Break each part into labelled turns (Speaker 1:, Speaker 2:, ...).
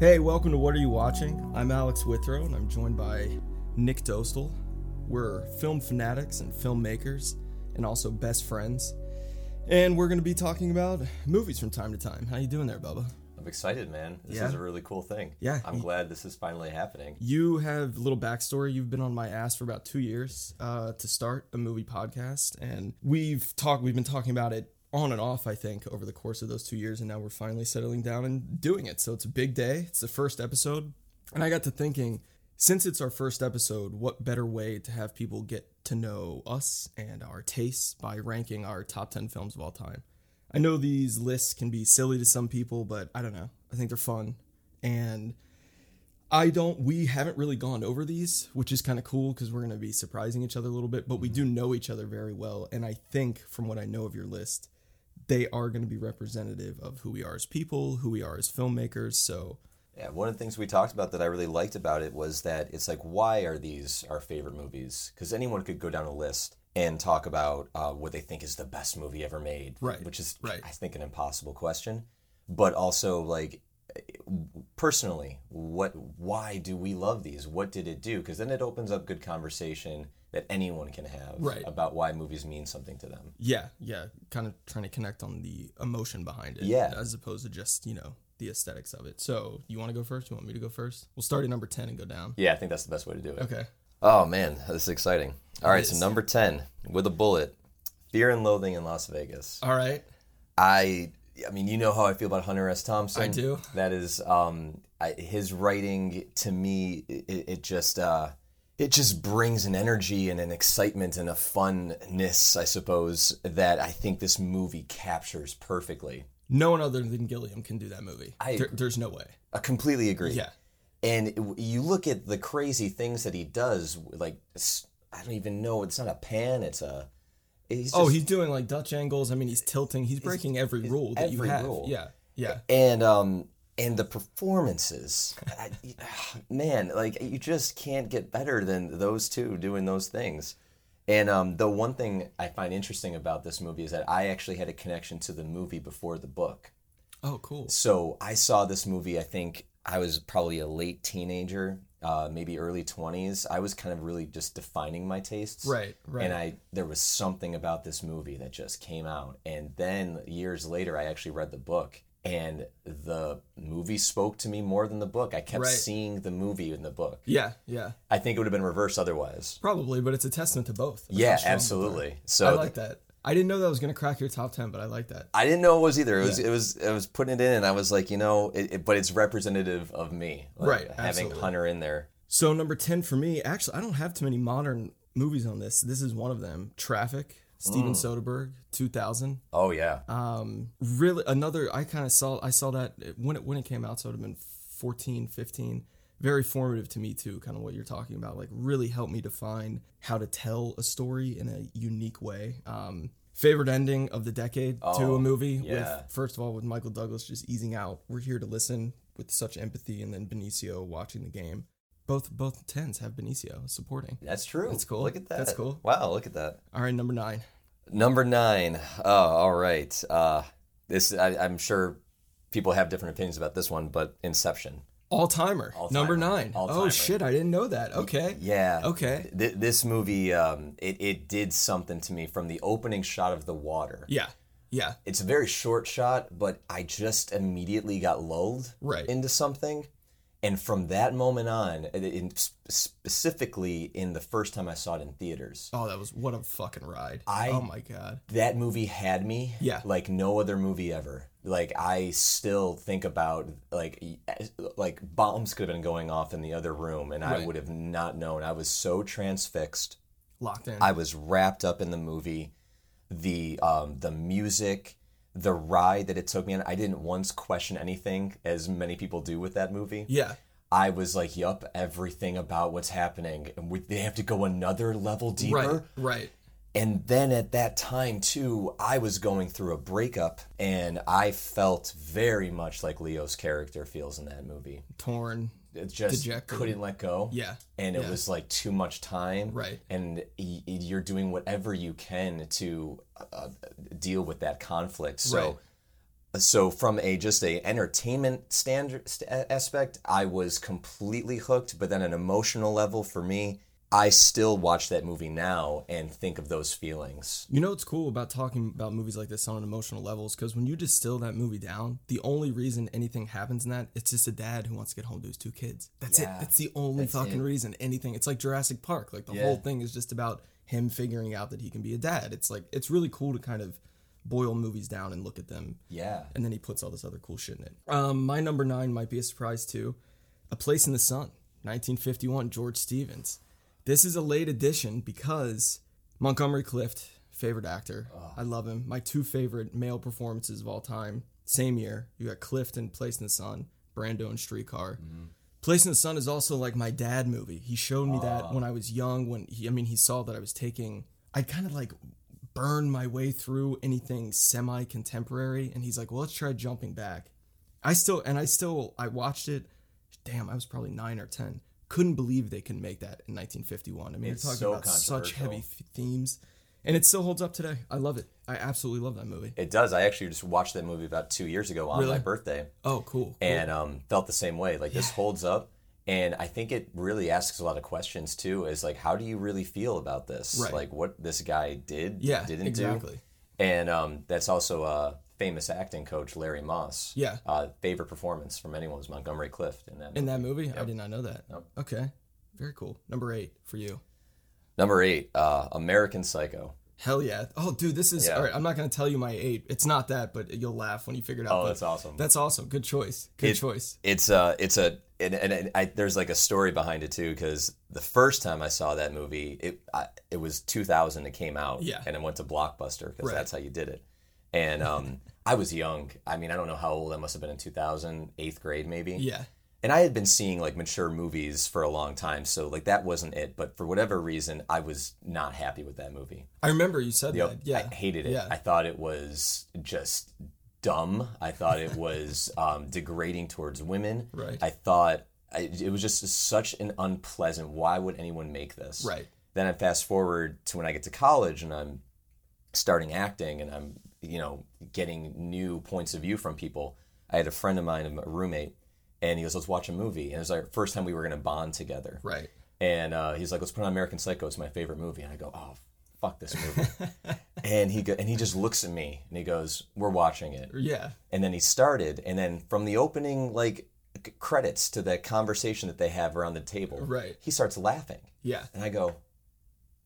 Speaker 1: Hey, welcome to What Are You Watching? I'm Alex Withrow, and I'm joined by Nick Dostal. We're film fanatics and filmmakers, and also best friends. And we're going to be talking about movies from time to time. How you doing there, Bubba?
Speaker 2: I'm excited, man. This
Speaker 1: Yeah.
Speaker 2: is a really cool thing.
Speaker 1: Yeah.
Speaker 2: I'm glad this is finally happening.
Speaker 1: You have a little backstory. You've been on my ass for about two years uh, to start a movie podcast, and we've talked. We've been talking about it on and off. I think over the course of those two years, and now we're finally settling down and doing it. So it's a big day. It's the first episode, and I got to thinking, since it's our first episode, what better way to have people get to know us and our tastes by ranking our top ten films of all time? I know these lists can be silly to some people, but I don't know. I think they're fun, and I don't. We haven't really gone over these, which is kind of cool because we're going to be surprising each other a little bit. But we mm-hmm. do know each other very well, and I think from what I know of your list, they are going to be representative of who we are as people, who we are as filmmakers. So
Speaker 2: Yeah, one of the things we talked about that I really liked about it was that it's like, why are these our favorite movies? Because anyone could go down a list and talk about uh, what they think is the best movie ever made,
Speaker 1: Right,
Speaker 2: Which is,
Speaker 1: right.
Speaker 2: I think, an impossible question. But also, like, personally, what, why do we love these? What did it do? Because then it opens up good conversation that anyone can have
Speaker 1: Right.
Speaker 2: about why movies mean something to them.
Speaker 1: yeah, yeah, kind of trying to connect on the emotion behind it,
Speaker 2: Yeah.
Speaker 1: as opposed to just you know the aesthetics of it. So you want to go first? You want me to go first? We'll start at number ten and go down.
Speaker 2: Yeah, I think that's the best way to do it.
Speaker 1: Okay.
Speaker 2: Oh man, this is exciting. All right, so number 10 with a bullet. Fear and Loathing in Las Vegas.
Speaker 1: All right.
Speaker 2: I I mean, you know how I feel about Hunter S. Thompson.
Speaker 1: I do.
Speaker 2: That is um I, his writing to me it, it just uh it just brings an energy and an excitement and a funness, I suppose, that I think this movie captures perfectly.
Speaker 1: No one other than Gilliam can do that movie.
Speaker 2: I
Speaker 1: There- there's no way.
Speaker 2: I completely agree.
Speaker 1: Yeah.
Speaker 2: And you look at the crazy things that he does, like I don't even know. It's not a pan. It's a. He's
Speaker 1: Oh,
Speaker 2: just-
Speaker 1: he's doing like Dutch angles. I mean, he's tilting. He's breaking every rule that you
Speaker 2: every
Speaker 1: have.
Speaker 2: rule.
Speaker 1: Yeah, yeah.
Speaker 2: and um and the performances I, man like you just can't get better than those two doing those things and um the one thing i find interesting about this movie is that i actually had a connection to the movie before the book
Speaker 1: Oh, cool.
Speaker 2: so i saw this movie i think i was probably a late teenager uh, maybe early 20s i was kind of really just defining my tastes
Speaker 1: Right, right.
Speaker 2: and i there was something about this movie that just came out and then years later i actually read the book and the movie spoke to me more than the book i kept
Speaker 1: Right.
Speaker 2: seeing the movie in the book
Speaker 1: Yeah, yeah.
Speaker 2: i think it would have been reversed otherwise
Speaker 1: Probably, but it's a testament to both.
Speaker 2: yeah absolutely so.
Speaker 1: I like that. I didn't know that was gonna crack your top ten, but I like that.
Speaker 2: I didn't know it was either. It was it was it was putting it in, and I was like, you know, it, it- but it's representative of me, like,
Speaker 1: Right,
Speaker 2: Having
Speaker 1: absolutely.
Speaker 2: Hunter in there,
Speaker 1: So number ten for me, actually, I don't have too many modern movies on this. This is one of them. Traffic. Steven
Speaker 2: Mm.
Speaker 1: Soderbergh, 2000.
Speaker 2: oh yeah,
Speaker 1: Um, really, another. I kind of saw. I saw that when it when it came out. So it would have been 14, 15. Very formative to me too. Kind of what you're talking about. Like really helped me define how to tell a story in a unique way. Um, favorite ending of the decade to
Speaker 2: Oh,
Speaker 1: a movie.
Speaker 2: yeah.
Speaker 1: With first of all with Michael Douglas just easing out. We're here to listen with such empathy, and then Benicio watching the game. Both both tens have Benicio supporting.
Speaker 2: that's true.
Speaker 1: That's cool.
Speaker 2: Look at that.
Speaker 1: That's cool.
Speaker 2: Wow, look at that.
Speaker 1: All right, number nine.
Speaker 2: Number nine. Oh, all right. Uh, this I, I'm sure people have different opinions about this one, but Inception.
Speaker 1: All timer. Number
Speaker 2: All-timer.
Speaker 1: nine. Oh shit! I didn't know that. Okay.
Speaker 2: Yeah.
Speaker 1: Okay.
Speaker 2: Th- this movie, um, it it did something to me from the opening shot of the water.
Speaker 1: Yeah. Yeah.
Speaker 2: It's a very short shot, but I just immediately got lulled
Speaker 1: Right.
Speaker 2: into something. And from that moment on, in- in, specifically in the first time I saw it in theaters,
Speaker 1: Oh, that was what a fucking ride.
Speaker 2: I-
Speaker 1: oh my god.
Speaker 2: that movie had me
Speaker 1: Yeah.
Speaker 2: like no other movie ever. Like I still think about like like bombs could have been going off in the other room and I would have not known. I was so transfixed.
Speaker 1: Locked in.
Speaker 2: I was wrapped up in the movie, the um, the music, the ride that it took me on. I didn't once question anything, as many people do with that movie.
Speaker 1: yeah.
Speaker 2: I was like, "Yup, everything about what's happening, and we, they have to go another level deeper."
Speaker 1: Right. Right.
Speaker 2: And then at that time too, I was going through a breakup, and I felt very much like Leo's character feels in that movie.
Speaker 1: Torn.
Speaker 2: It just
Speaker 1: Dejected.
Speaker 2: couldn't let go
Speaker 1: Yeah.
Speaker 2: and it
Speaker 1: Yeah.
Speaker 2: was like too much time
Speaker 1: Right.
Speaker 2: and you're doing whatever you can to uh, deal with that conflict so
Speaker 1: Right.
Speaker 2: so from a just a entertainment standard st- aspect, I was completely hooked. But then an emotional level for me, I still watch that movie now and think of those feelings.
Speaker 1: You know what's cool about talking about movies like this on an emotional levels? Because when you distill that movie down, the only reason anything happens in that, it's just a dad who wants to get home to his two kids. That's
Speaker 2: Yeah,
Speaker 1: it. That's the only
Speaker 2: that's
Speaker 1: fucking
Speaker 2: it.
Speaker 1: reason anything. It's like Jurassic Park. Like the
Speaker 2: Yeah.
Speaker 1: whole thing is just about him figuring out that he can be a dad. It's like it's really cool to kind of boil movies down and look at them
Speaker 2: Yeah.
Speaker 1: and then he puts all this other cool shit in it. Um, my number nine might be a surprise too. A Place in the Sun, 1951, George Stevens. This is a late addition because Montgomery Clift, favorite actor. Ah. I love him. My two favorite male performances of all time. Same year, you got Clift in Place in the Sun, Brando in Streetcar. Mm-hmm. Place in the Sun is also like my dad movie. He showed me that ah. when I was young. When he, I mean, he saw that I was taking. I kind of like burn my way through anything semi contemporary, and he's like, "Well, let's try jumping back." I still and I still I watched it. Damn, I was probably nine or ten. Couldn't believe they can make that in 1951. I mean,
Speaker 2: It's
Speaker 1: you're talking
Speaker 2: so
Speaker 1: about such heavy f- themes, and it still holds up today. I love it. I absolutely love that movie.
Speaker 2: It does. I actually just watched that movie about two years ago on
Speaker 1: Really?
Speaker 2: my birthday.
Speaker 1: Oh, cool. cool.
Speaker 2: and um, felt the same way. Like this holds up, and I think it really asks a lot of questions too. Is like, how do you really feel about this?
Speaker 1: Right.
Speaker 2: Like what this guy did,
Speaker 1: Yeah,
Speaker 2: didn't
Speaker 1: exactly.
Speaker 2: do, and um, that's also a famous acting coach, Larry Moss.
Speaker 1: Yeah.
Speaker 2: uh, favorite performance from anyone was Montgomery Clift in that.
Speaker 1: in
Speaker 2: movie.
Speaker 1: that movie, I did not know that.
Speaker 2: Nope.
Speaker 1: Okay, very cool. Number eight for you.
Speaker 2: Number eight, uh, American Psycho.
Speaker 1: Hell yeah! Oh, dude, this is
Speaker 2: Yeah.
Speaker 1: all right. I'm not gonna tell you my eight. It's not that, but you'll laugh when you figure it out.
Speaker 2: Oh, that's awesome.
Speaker 1: That's awesome. Good choice. Good
Speaker 2: It-
Speaker 1: choice.
Speaker 2: It's uh it's a and, and, and I, there's like a story behind it too because the first time I saw that movie it I, it was 2000 it came out
Speaker 1: Yeah.
Speaker 2: and it went to Blockbuster because
Speaker 1: Right.
Speaker 2: that's how you did it and um I was young I mean I don't know how old I must have been in 2000 eighth grade maybe
Speaker 1: Yeah.
Speaker 2: and I had been seeing like mature movies for a long time so like that wasn't it but for whatever reason I was not happy with that movie
Speaker 1: I remember you said
Speaker 2: Yep,
Speaker 1: that. Yeah.
Speaker 2: I hated it.
Speaker 1: Yeah.
Speaker 2: I thought it was just dumb. I thought it was um, degrading towards women.
Speaker 1: Right.
Speaker 2: I thought I, it was just such an unpleasant. Why would anyone make this?
Speaker 1: Right.
Speaker 2: Then I fast forward to when I get to college and I'm starting acting and I'm you know getting new points of view from people. I had a friend of mine, a roommate, and he goes, "Let's watch a movie." And it was our first time we were going to bond together.
Speaker 1: Right.
Speaker 2: And uh, he's like, "Let's put on American Psycho. It's my favorite movie." And I go, "Oh, fuck this movie." and he go, and he just looks at me and he goes, "We're watching it."
Speaker 1: Yeah.
Speaker 2: And then he started, and then from the opening like c- credits to that conversation that they have around the table,
Speaker 1: Right.
Speaker 2: He starts laughing,
Speaker 1: Yeah.
Speaker 2: and I go,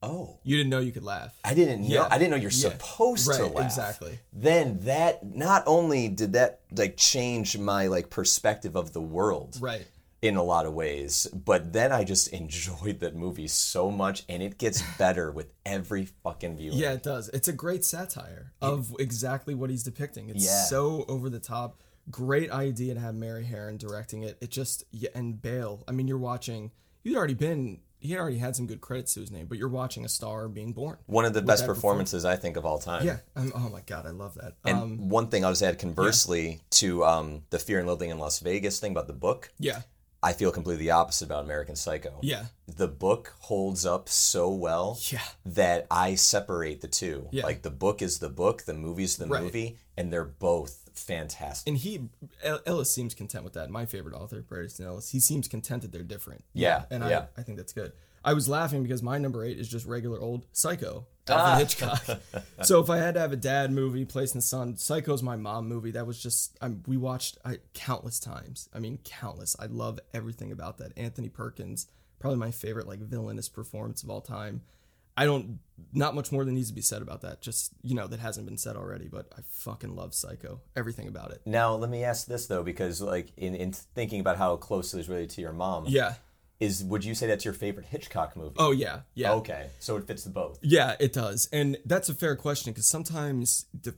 Speaker 2: "Oh."
Speaker 1: You didn't know you could laugh.
Speaker 2: I didn't know.
Speaker 1: Yeah.
Speaker 2: I didn't know you're
Speaker 1: Yeah.
Speaker 2: supposed to laugh.
Speaker 1: exactly.
Speaker 2: Then that not only did that like change my like perspective of the world,
Speaker 1: Right.
Speaker 2: in a lot of ways. But then I just enjoyed that movie so much, and it gets better with every fucking viewing.
Speaker 1: Yeah, it does. It's a great satire of exactly what he's depicting. It's
Speaker 2: Yeah.
Speaker 1: so over the top. Great idea to have Mary Harron directing it. It just yeah, and Bale. I mean, you're watching. You'd already been. He already had some good credits to his name, but you're watching a star being born.
Speaker 2: One of the best performances I think of all time.
Speaker 1: Yeah. Oh my god, I love that.
Speaker 2: And
Speaker 1: um,
Speaker 2: one thing I'll just add conversely to um, the Fear and Loathing in Las Vegas thing about the book,
Speaker 1: yeah.
Speaker 2: I feel completely the opposite about American Psycho.
Speaker 1: Yeah.
Speaker 2: The book holds up so well
Speaker 1: Yeah.
Speaker 2: that I separate the two.
Speaker 1: Yeah.
Speaker 2: Like the book is the book, the movie's the
Speaker 1: Right.
Speaker 2: movie, and they're both fantastic.
Speaker 1: And he Ellis seems content with that. My favorite author, Bret Easton Ellis, he seems content that they're different.
Speaker 2: Yeah,
Speaker 1: and
Speaker 2: yeah.
Speaker 1: I, I think that's good. I was laughing because my number eight is just regular old Psycho, Alfred
Speaker 2: Ah.
Speaker 1: Hitchcock. so if I had to have a dad movie, Place in the Sun, Psycho's my mom movie. That was just I'm, we watched I, countless times. I mean, countless. I love everything about that. Anthony Perkins, probably my favorite like villainous performance of all time. I don't not much more than needs to be said about that. Just you know that hasn't been said already, but I fucking love Psycho. Everything about it.
Speaker 2: Now, let me ask this though, because like in, in thinking about how closely it's related to your mom,
Speaker 1: Yeah.
Speaker 2: is would you say that's your favorite Hitchcock movie?
Speaker 1: Oh yeah, yeah,
Speaker 2: Okay, so it fits the both.
Speaker 1: yeah. It does, and that's a fair question because sometimes, the,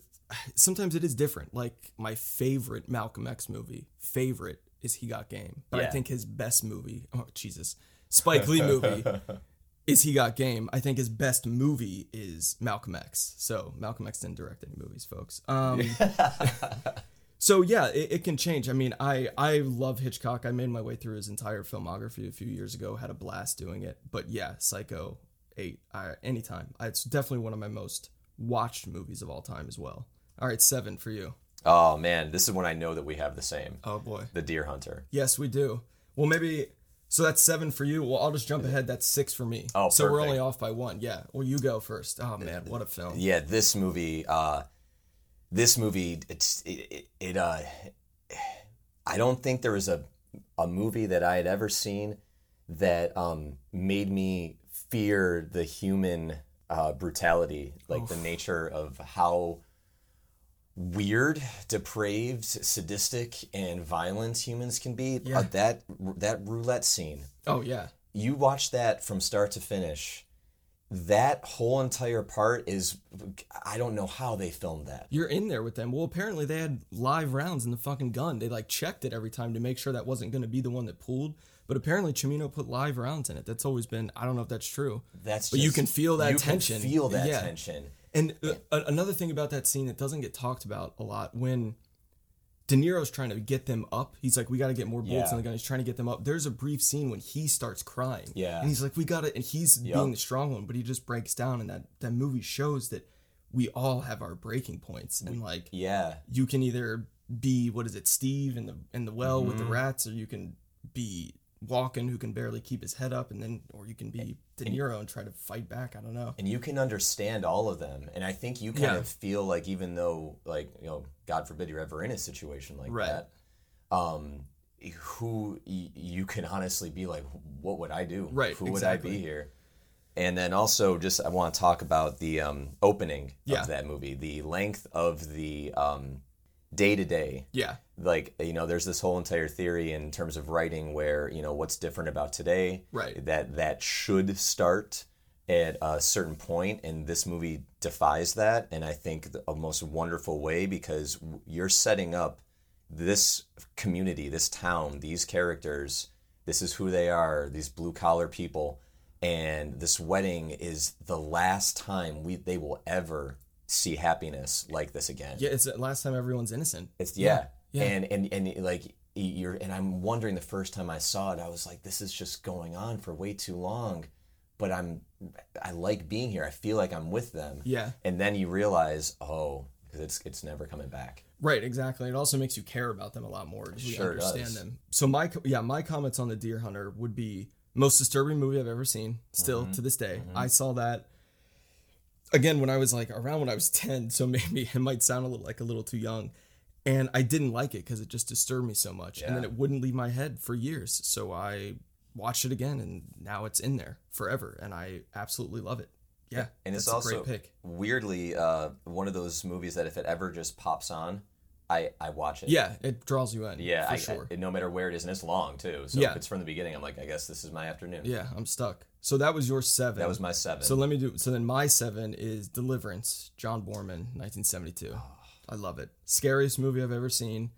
Speaker 1: sometimes it is different. Like my favorite Malcolm X movie, favorite is He Got Game, but I think his best movie, oh Jesus, Spike Lee movie. Is he got game? I think his best movie is Malcolm X. So Malcolm X didn't direct any movies, folks. Um, so yeah, it, it can change. I mean, I I love Hitchcock. I made my way through his entire filmography a few years ago. Had a blast doing it. But yeah, Psycho eight. I, anytime. It's definitely one of my most watched movies of all time as well. All right, seven for you.
Speaker 2: Oh man, this is when I know that we have the same.
Speaker 1: Oh boy.
Speaker 2: The Deer Hunter.
Speaker 1: Yes, we do. Well, maybe. So that's seven for you. Well, I'll just jump ahead. That's six for me.
Speaker 2: Oh,
Speaker 1: so we're only off by one. Yeah. Well, you go first. Oh man, what a film.
Speaker 2: Yeah, this movie. Uh, this movie. It's it. it, it uh, I don't think there was a a movie that I had ever seen that um, made me fear the human uh, brutality, like the nature of how weird, depraved, sadistic, and violent humans can be.
Speaker 1: Yeah.
Speaker 2: Uh, that that roulette scene.
Speaker 1: Oh yeah.
Speaker 2: You watch that from start to finish. That whole entire part is, I don't know how they filmed that.
Speaker 1: You're in there with them. Well, apparently they had live rounds in the fucking gun. They like checked it every time to make sure that wasn't going to be the one that pulled. But apparently Cimino put live rounds in it. That's always been. I don't know if that's true.
Speaker 2: That's
Speaker 1: But you can feel that
Speaker 2: you
Speaker 1: tension.
Speaker 2: Can feel that
Speaker 1: Yeah.
Speaker 2: tension.
Speaker 1: And uh, a- another thing about that scene that doesn't get talked about a lot when De Niro's trying to get them up. He's like, "We got to get more bullets
Speaker 2: Yeah.
Speaker 1: in the gun." He's trying to get them up. There's a brief scene when he starts crying.
Speaker 2: Yeah.
Speaker 1: and he's like, "We got to," and he's
Speaker 2: Yep.
Speaker 1: being the strong one, but he just breaks down. And that that movie shows that we all have our breaking points, and like
Speaker 2: Yeah.
Speaker 1: you can either be what is it, Steve in the in the well with
Speaker 2: Mm-hmm.
Speaker 1: the rats, or you can be Walken who can barely keep his head up, and then or you can be De Niro and try to fight back. I don't know.
Speaker 2: and you can understand all of them and i think you kind
Speaker 1: Yeah.
Speaker 2: of feel like even though like you know god forbid you're ever in a situation like
Speaker 1: Right.
Speaker 2: that um who y- you can honestly be like what would i do
Speaker 1: Right,
Speaker 2: who would i be here and then also just i want to talk about the um, opening
Speaker 1: Yeah.
Speaker 2: of that movie the length of the um, day-to-day
Speaker 1: Yeah,
Speaker 2: like you know there's this whole entire theory in terms of writing where you know what's different about today
Speaker 1: Right.
Speaker 2: that that should start at a certain point and this movie defies that and i think the a most wonderful way because you're setting up this community this town these characters this is who they are these blue collar people and this wedding is the last time we they will ever see happiness like this again
Speaker 1: yeah. It's the last time everyone's innocent.
Speaker 2: it's yeah.
Speaker 1: Yeah.
Speaker 2: And and and like you're and I'm wondering the first time I saw it, I was like, this is just going on for way too long. But I'm I like being here. I feel like I'm with them.
Speaker 1: Yeah.
Speaker 2: And then you realize, oh, because it's it's never coming back.
Speaker 1: Right, exactly. It also makes you care about them a lot more. You
Speaker 2: Sure
Speaker 1: understand
Speaker 2: does.
Speaker 1: them. So my yeah, my comments on the Deer Hunter would be most disturbing movie I've ever seen. Still
Speaker 2: Mm-hmm.
Speaker 1: to this day, I saw that again when I was like around when I was ten. So maybe it might sound a little like a little too young, and I didn't like it because it just disturbed me so much, and then it wouldn't leave my head for years. So I watched it again, and now it's in there forever, and I absolutely love it. Yeah,
Speaker 2: And it's also
Speaker 1: a great pick.
Speaker 2: weirdly uh, one of those movies that if it ever just pops on, I I watch it.
Speaker 1: Yeah, it draws you in.
Speaker 2: Yeah,
Speaker 1: for
Speaker 2: I,
Speaker 1: sure.
Speaker 2: I, no matter where it is, and it's long too. So
Speaker 1: Yeah.
Speaker 2: if it's from the beginning, I'm like, I guess this is my afternoon.
Speaker 1: yeah, I'm stuck. So that was your seven.
Speaker 2: That was my seven.
Speaker 1: So let me do. So then my seven is Deliverance, John Boorman, 1972. I love it. Scariest movie I've ever seen.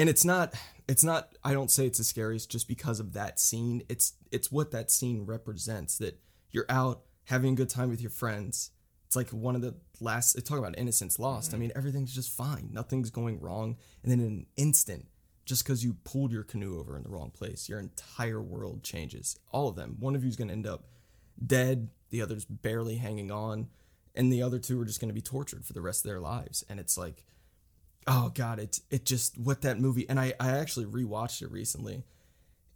Speaker 1: And it's not. It's not. I don't say it's the scariest just because of that scene. It's it's what that scene represents. That you're out having a good time with your friends. It's like one of the last. Talk about innocence lost. I mm-hmm. mean, everything's just fine. Nothing's going wrong. And then in an instant, just because you pulled your canoe over in the wrong place, your entire world changes. All of them. One of you is going to end up dead, the other's barely hanging on, and the other two are just going to be tortured for the rest of their lives. And it's like, oh god, it's it just what that movie. And I I actually rewatched it recently,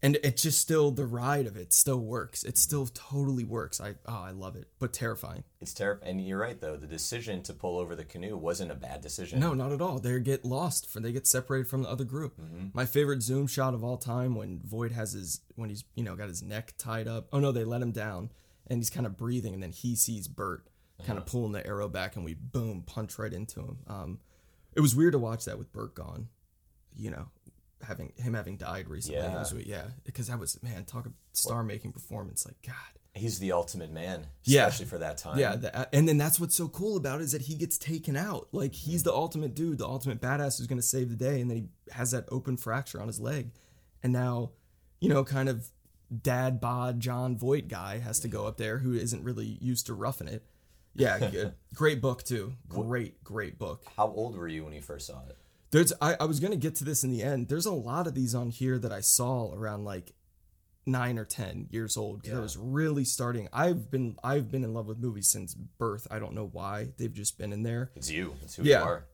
Speaker 1: and it just still the ride of it still works. It still totally works. I oh I love it, but terrifying.
Speaker 2: It's terrifying And you're right though. The decision to pull over the canoe wasn't a bad decision.
Speaker 1: No, not at all. They get lost for they get separated from the other group. My favorite zoom shot of all time when Voight has his when he's you know got his neck tied up. Oh no, they let him down and he's kind of breathing, and then he sees Burt kind of pulling the arrow back, and we boom punch right into him. Um, it was weird to watch that with Burt gone. You know, having him having died recently.
Speaker 2: Yeah.
Speaker 1: was- yeah, because that was man talk of star making performance. Like God.
Speaker 2: He's the ultimate man,
Speaker 1: Yeah.
Speaker 2: especially for that time.
Speaker 1: Yeah, the, uh, and then that's what's so cool about it is that he gets taken out. Like he's mm. the ultimate dude, the ultimate badass who's going to save the day, and then he has that open fracture on his leg, and now, you know, kind of dad bod Jon Voight guy has to go up there who isn't really used to roughing it. Yeah, good. great book too. Great, great book.
Speaker 2: How old were you when you first saw it?
Speaker 1: There's I, I was gonna get to this in the end. There's a lot of these on here that I saw around like nine or ten years old because I was really starting. I've been I've been in love with movies since birth. I don't know why they've just been in there.
Speaker 2: It's you. It's who
Speaker 1: Yeah.
Speaker 2: you are.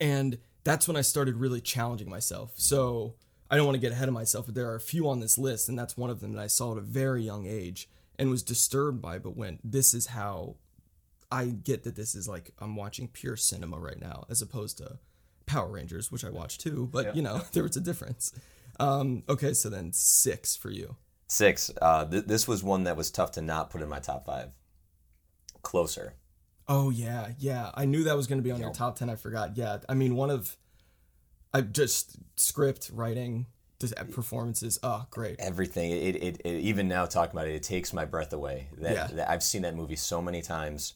Speaker 1: And that's when I started really challenging myself. So I don't want to get ahead of myself, but there are a few on this list, and that's one of them that I saw at a very young age and was disturbed by, but went, this is how I get that this is like I'm watching pure cinema right now, as opposed to Power Rangers, which I watched too, but you know, there was a difference. Um, okay, so then six for you.
Speaker 2: Six. Uh, th- this was one that was tough to not put in my top five. Closer.
Speaker 1: Oh yeah, yeah. I knew that was going to be on your top ten. I forgot. Yeah, I mean, one of I just script writing, just performances. Oh, great.
Speaker 2: Everything. It, it, it even now talking about it, it takes my breath away. That,
Speaker 1: Yeah.
Speaker 2: that I've seen that movie so many times,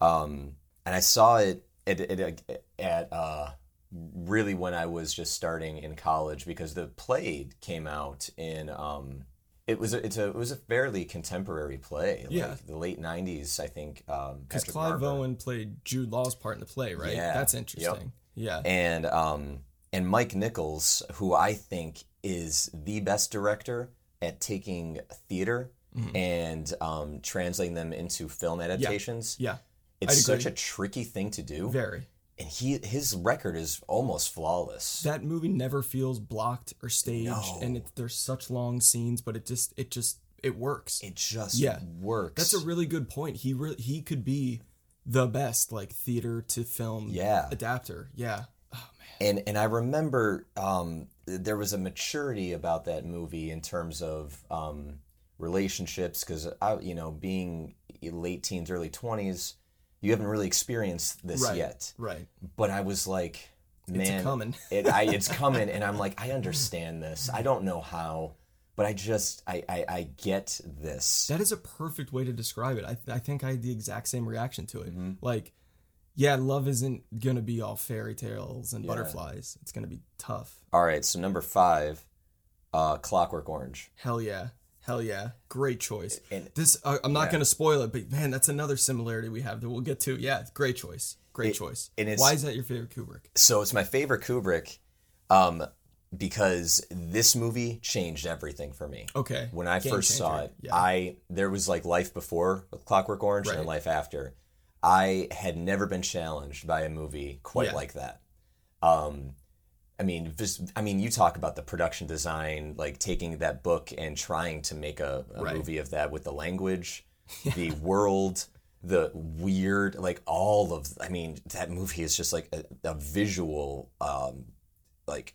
Speaker 2: um, and I saw it at, at, at uh, really when I was just starting in college because the play came out in. Um, it was a, it's a it was a fairly contemporary play, like
Speaker 1: Yeah.
Speaker 2: the late '90s, I think. Um,
Speaker 1: Because
Speaker 2: Patrick
Speaker 1: Clive. Owen played Jude Law's part in the play, right?
Speaker 2: Yeah.
Speaker 1: That's
Speaker 2: Yep.
Speaker 1: interesting. Yeah.
Speaker 2: and um and Mike Nichols, who I think is the best director at taking theater
Speaker 1: Mm-hmm.
Speaker 2: and um, translating them into film adaptations.
Speaker 1: Yeah.
Speaker 2: It's
Speaker 1: I'd
Speaker 2: such
Speaker 1: agree.
Speaker 2: a tricky thing to do,
Speaker 1: Very.
Speaker 2: And he his record is almost flawless.
Speaker 1: That movie never feels blocked or staged,
Speaker 2: No.
Speaker 1: and it, there's such long scenes, but it just it just it works.
Speaker 2: it just
Speaker 1: Yeah.
Speaker 2: works.
Speaker 1: That's a really good point. He really he could be the best like theater to film
Speaker 2: Yeah.
Speaker 1: adapter. Yeah. Oh man.
Speaker 2: and and I remember um, there was a maturity about that movie in terms of um, relationships because I you know being late teens early 20s you haven't really experienced this
Speaker 1: Right.
Speaker 2: yet
Speaker 1: Right.
Speaker 2: but I was like man
Speaker 1: a-comin'.
Speaker 2: it, I, it's coming and I'm like I understand this I don't know how but I just I I, I get this
Speaker 1: That is a perfect way to describe it. I I think I had the exact same reaction to it.
Speaker 2: Mm-hmm.
Speaker 1: Like, yeah, love isn't gonna be all fairy tales and butterflies. It's gonna be tough.
Speaker 2: all right so number five uh, Clockwork Orange
Speaker 1: Hell yeah. Hell yeah. Great choice.
Speaker 2: And-
Speaker 1: this uh, I'm not
Speaker 2: yeah.
Speaker 1: going to spoil it, but man, that's another similarity we have that we'll get to. Yeah, great choice. Great
Speaker 2: It-
Speaker 1: choice.
Speaker 2: and it's-
Speaker 1: Why is that your favorite Kubrick?
Speaker 2: so it's my favorite Kubrick um, because this movie changed everything for me.
Speaker 1: Okay.
Speaker 2: When I
Speaker 1: Game
Speaker 2: first saw it,
Speaker 1: Yeah.
Speaker 2: I there was like life before Clockwork Orange and
Speaker 1: Right.
Speaker 2: then life after. I had never been challenged by a movie quite
Speaker 1: Yeah.
Speaker 2: like that. Um, I mean, just I mean, you talk about the production design, like taking that book and trying to make a, a
Speaker 1: Right.
Speaker 2: movie of that with the language, the world, the weird, like all of. I mean, that movie is just like a, a visual, um, like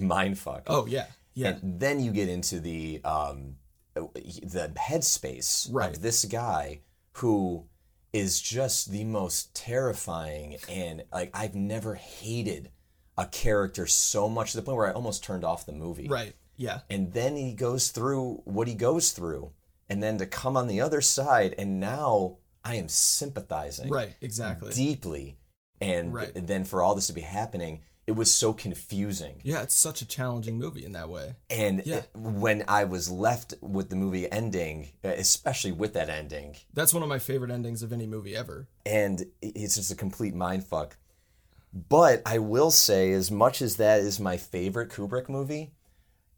Speaker 2: mind fuck.
Speaker 1: Oh yeah. Yeah.
Speaker 2: And then you get into the um, the headspace
Speaker 1: Right.
Speaker 2: of this guy who is just the most terrifying and like I've never hated a character so much to the point where I almost turned off the movie.
Speaker 1: right. Yeah.
Speaker 2: And then he goes through what he goes through, and then to come on the other side, and now I am sympathizing
Speaker 1: Right. Exactly.
Speaker 2: deeply, and
Speaker 1: Right.
Speaker 2: then for all this to be happening, it was so confusing.
Speaker 1: Yeah, it's such a challenging movie in that way.
Speaker 2: And
Speaker 1: Yeah.
Speaker 2: it- when I was left with the movie ending, uh, especially with that ending,
Speaker 1: That's one of my favorite endings of any movie ever.
Speaker 2: and it's just a complete mind fuck. But I will say, as much as that is my favorite Kubrick movie,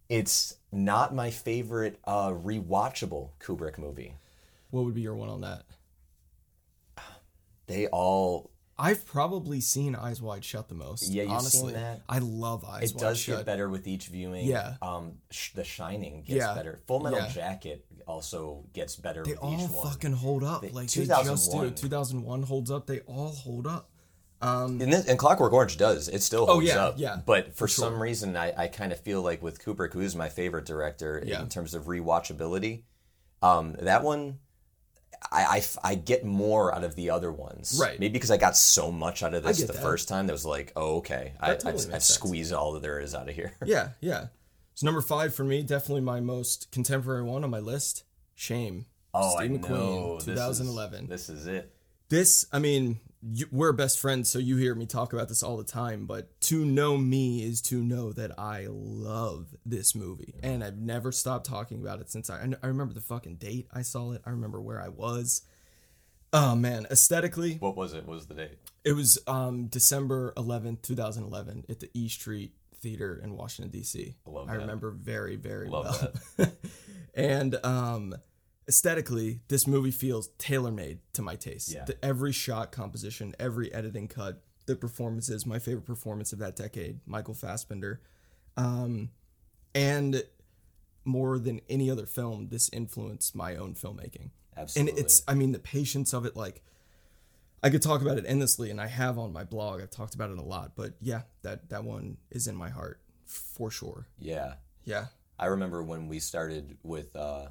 Speaker 2: it's not my favorite uh, rewatchable Kubrick movie.
Speaker 1: What would be your one on that?
Speaker 2: They all
Speaker 1: I've probably seen Eyes Wide Shut the most.
Speaker 2: Yeah, you've
Speaker 1: honestly.
Speaker 2: seen that.
Speaker 1: I love Eyes
Speaker 2: it
Speaker 1: Wide Shut.
Speaker 2: It does get better with each viewing.
Speaker 1: Yeah.
Speaker 2: Um, sh- The Shining gets
Speaker 1: Yeah.
Speaker 2: better. Full Metal
Speaker 1: Yeah.
Speaker 2: Jacket also gets better
Speaker 1: They
Speaker 2: with
Speaker 1: all
Speaker 2: each one.
Speaker 1: fucking hold up.
Speaker 2: They-
Speaker 1: like they just
Speaker 2: 2001.
Speaker 1: do. 2001 holds up. They all hold up. Um,
Speaker 2: And, this, and Clockwork Orange does. It still holds
Speaker 1: Oh, yeah,
Speaker 2: up.
Speaker 1: yeah,
Speaker 2: But for,
Speaker 1: sure.
Speaker 2: some reason, I, I kind of feel like with Kubrick, who is my favorite director
Speaker 1: Yeah.
Speaker 2: in terms of rewatchability, um, that one, I I get more out of the other ones.
Speaker 1: Right.
Speaker 2: Maybe because I got so much out of this the
Speaker 1: that.
Speaker 2: first time that was like, oh, okay. I,
Speaker 1: totally
Speaker 2: I've, I've squeezed all that there is out of here.
Speaker 1: yeah, yeah. So number five for me, definitely my most contemporary one on my list. Shame.
Speaker 2: Oh,
Speaker 1: Steve
Speaker 2: I
Speaker 1: McQueen,
Speaker 2: know. This is-
Speaker 1: 2011.
Speaker 2: This is, it.
Speaker 1: This, I mean, you, we're best friends, so you hear me talk about this all the time. But to know me is to know that I love this movie, and I've never stopped talking about it since I. I remember the fucking date I saw it. I remember where I was. Oh man, aesthetically,
Speaker 2: What was it? What was the date?
Speaker 1: it was um December eleventh, two thousand eleven, at the E Street Theater in Washington D.C.
Speaker 2: I love
Speaker 1: I remember very, very
Speaker 2: Love
Speaker 1: well. and um, aesthetically, this movie feels tailor made to my taste.
Speaker 2: Yeah.
Speaker 1: The, every shot composition, every editing cut, the performances, my favorite performance of that decade, Michael Fassbender. Um, and more than any other film, this influenced my own filmmaking.
Speaker 2: Absolutely.
Speaker 1: And it's, I mean, the patience of it, like, I could talk about it endlessly, and I have on my blog. I've talked about it a lot, but yeah, that that one is in my heart for sure.
Speaker 2: yeah.
Speaker 1: Yeah,
Speaker 2: I remember when we started with uh,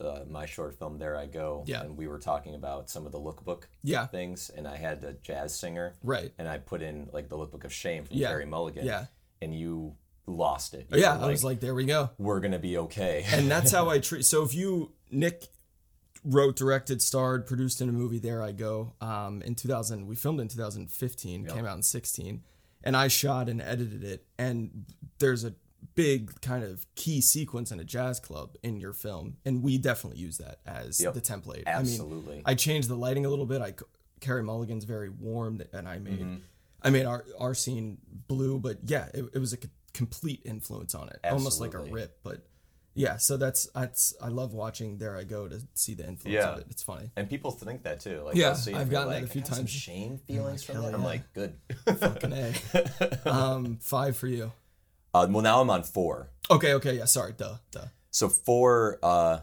Speaker 2: uh, my short film, There I Go,
Speaker 1: Yeah.
Speaker 2: and we were talking about some of the lookbook
Speaker 1: yeah,
Speaker 2: things, and I had a jazz singer,
Speaker 1: right.
Speaker 2: and I put in like the lookbook of shame from
Speaker 1: Yeah.
Speaker 2: Carey Mulligan,
Speaker 1: Yeah,
Speaker 2: and you lost it. You
Speaker 1: yeah.
Speaker 2: were
Speaker 1: I was like, there we go.
Speaker 2: we're gonna be okay.
Speaker 1: and that's how I treat. So if you Nick wrote, directed, starred, produced in a movie, there I go. Um, in 2000, we filmed in 2015, came out in 16, and I shot and edited it. And there's a big kind of key sequence in a jazz club in your film, and we definitely use that as
Speaker 2: Yep.
Speaker 1: the template.
Speaker 2: Absolutely.
Speaker 1: I mean, I changed the lighting a little bit. I Carey Mulligan's very warm, and I made
Speaker 2: Mm-hmm.
Speaker 1: I made our our scene blue, but yeah, it, it was a c- complete influence on it, almost like a rip. But yeah, so that's that's I love watching There I Go to see the influence
Speaker 2: Yeah.
Speaker 1: of it. It's funny.
Speaker 2: and people think that too. Like,
Speaker 1: Yeah,
Speaker 2: they'll see it
Speaker 1: I've gotten that
Speaker 2: like,
Speaker 1: a few
Speaker 2: "I got some
Speaker 1: times."
Speaker 2: shame feelings from
Speaker 1: hell
Speaker 2: that. I'm
Speaker 1: yeah.
Speaker 2: like, good.
Speaker 1: Fucking a. Um, five for you.
Speaker 2: Uh, well, now I'm on four.
Speaker 1: Okay, okay, yeah. Sorry, duh, duh.
Speaker 2: So four, uh,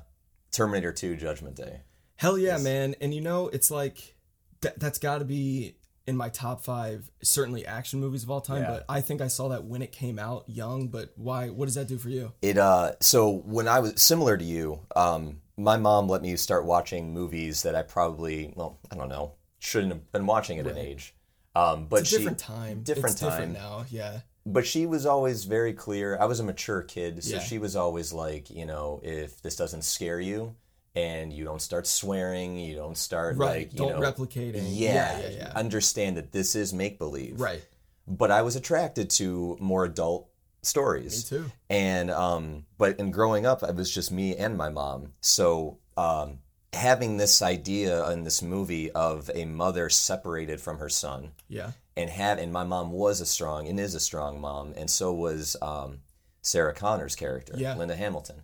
Speaker 2: Terminator Two, Judgment Day.
Speaker 1: Hell yeah, man. And you know, it's like that, that's got to be in my top five, certainly action movies of all time.
Speaker 2: Yeah.
Speaker 1: But I think I saw that when it came out, young. But why? What does that do for you?
Speaker 2: It uh so when I was similar to you, um my mom let me start watching movies that I probably well, I don't know, shouldn't have been watching at an age. Um but
Speaker 1: It's a
Speaker 2: she
Speaker 1: different time.
Speaker 2: different
Speaker 1: it's different
Speaker 2: time.
Speaker 1: now. Yeah.
Speaker 2: But she was always very clear. I was a mature kid, so
Speaker 1: Yeah.
Speaker 2: she was always like, you know, if this doesn't scare you and you don't start swearing, you don't start
Speaker 1: Right.
Speaker 2: like, you
Speaker 1: Don't
Speaker 2: know,
Speaker 1: replicating.
Speaker 2: yeah,
Speaker 1: Yeah. Yeah.
Speaker 2: understand that this is make believe.
Speaker 1: Right.
Speaker 2: But I was attracted to more adult stories.
Speaker 1: Me too.
Speaker 2: and um but in growing up it was just me and my mom so um having this idea in this movie of a mother separated from her son
Speaker 1: Yeah.
Speaker 2: and have and my mom was a strong and is a strong mom and so was um sarah connor's character
Speaker 1: Yeah.
Speaker 2: linda hamilton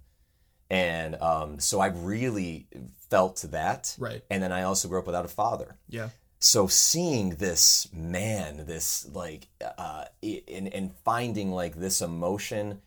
Speaker 2: and um so i really felt that
Speaker 1: Right.
Speaker 2: and then i also grew up without a father
Speaker 1: Yeah.
Speaker 2: so seeing this man this like uh and and finding like this emotion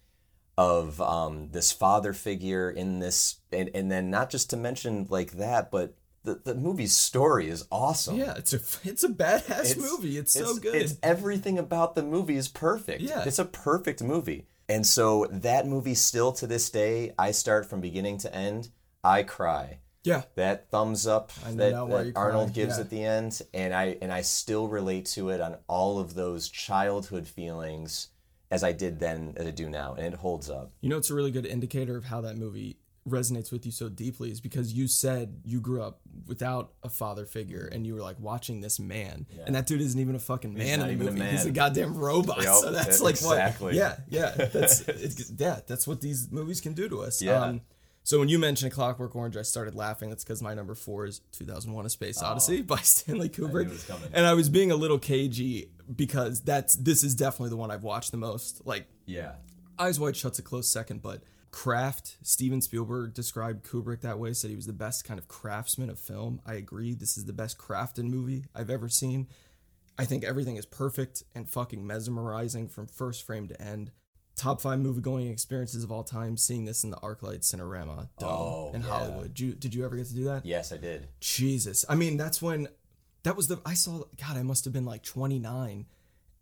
Speaker 2: of um this father figure in this and, and then not just to mention like that but the, the movie's story is awesome
Speaker 1: Yeah. It's a it's a badass
Speaker 2: It's-
Speaker 1: movie. It's, so good.
Speaker 2: it's everything about the movie is perfect
Speaker 1: Yeah.
Speaker 2: it's a perfect movie and so that movie still to this day i start from beginning to end i cry
Speaker 1: yeah.
Speaker 2: that thumbs up that, that Arnold gives
Speaker 1: yeah.
Speaker 2: at the end, and I and I still relate to it on all of those childhood feelings as I did then as I do now, and it holds up.
Speaker 1: You know, it's a really good indicator of how that movie resonates with you so deeply is because you said you grew up without a father figure and you were like watching this man. And that dude isn't even a fucking man in the
Speaker 2: even a
Speaker 1: movie he's a goddamn robot.
Speaker 2: Yep,
Speaker 1: so that's like
Speaker 2: exactly.
Speaker 1: what yeah yeah. That's it's, yeah that's what these movies can do to us. Um,
Speaker 2: Yeah.
Speaker 1: So when you mentioned Clockwork Orange, I started laughing. That's because my number four is 2001: A Space Odyssey by Stanley Kubrick,
Speaker 2: Oh. coming.
Speaker 1: and I was being a little cagey because that's this is definitely the one I've watched the most. Like
Speaker 2: Yeah,
Speaker 1: Eyes Wide Shut's a close second, but Craft, Steven Spielberg described Kubrick that way, said he was the best kind of craftsman of film. I agree. This is the best crafted movie I've ever seen. I think everything is perfect and fucking mesmerizing from first frame to end. Top five movie going experiences of all time, seeing this in the Arclight Cinerama Dome
Speaker 2: Oh,
Speaker 1: in
Speaker 2: yeah.
Speaker 1: Hollywood. Did you, did you ever get to do that?
Speaker 2: yes, I did.
Speaker 1: Jesus. I mean, that's when that was the I saw God, I must have been like 29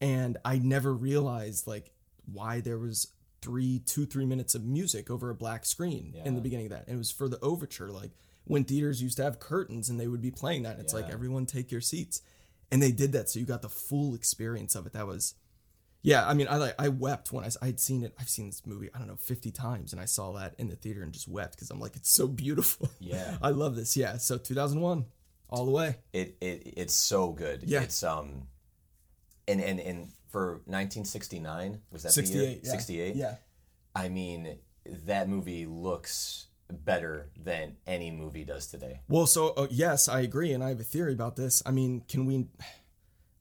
Speaker 1: and I never realized like why there was three, two, three minutes of music over a black screen in the beginning of that. And it was for the overture, like when theaters used to have curtains and they would be playing that. It's like everyone take your seats. And they did that, so you got the full experience of it. That was yeah, I mean, I like I wept when I I'd seen it. I've seen this movie I don't know fifty times, and I saw that in the theater and just wept because I'm like, it's so beautiful.
Speaker 2: Yeah.
Speaker 1: I love this. Yeah, so 2001, all the way.
Speaker 2: It it it's so good.
Speaker 1: Yeah.
Speaker 2: it's um, and and and for 1969 was that the
Speaker 1: 68. yeah. Yeah.
Speaker 2: I mean, that movie looks better than any movie does today.
Speaker 1: Well, so uh, yes, I agree, and I have a theory about this. I mean, can we?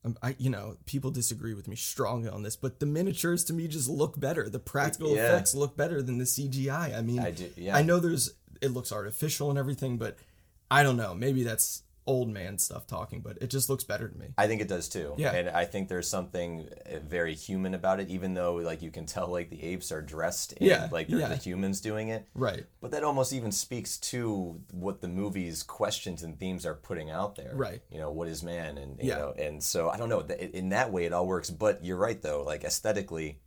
Speaker 1: Um, I, you know, people disagree with me strongly on this, but the miniatures to me just look better. The practical
Speaker 2: Yeah.
Speaker 1: effects look better than the CGI. I mean,
Speaker 2: I do- yeah.
Speaker 1: I know there's it looks artificial and everything, but I don't know. Maybe that's old man stuff talking, but it just looks better to me.
Speaker 2: I think it does too.
Speaker 1: Yeah.
Speaker 2: And I think there's something uh, very human about it, even though like you can tell like the apes are dressed in
Speaker 1: Yeah,
Speaker 2: like they're
Speaker 1: yeah.
Speaker 2: the humans doing it.
Speaker 1: Right.
Speaker 2: But that almost even speaks to what the movie's questions and themes are putting out there.
Speaker 1: Right.
Speaker 2: You know, what is man? And you
Speaker 1: Yeah.
Speaker 2: know, and so I don't know. In that way, it all works. But you're right, though. Like aesthetically,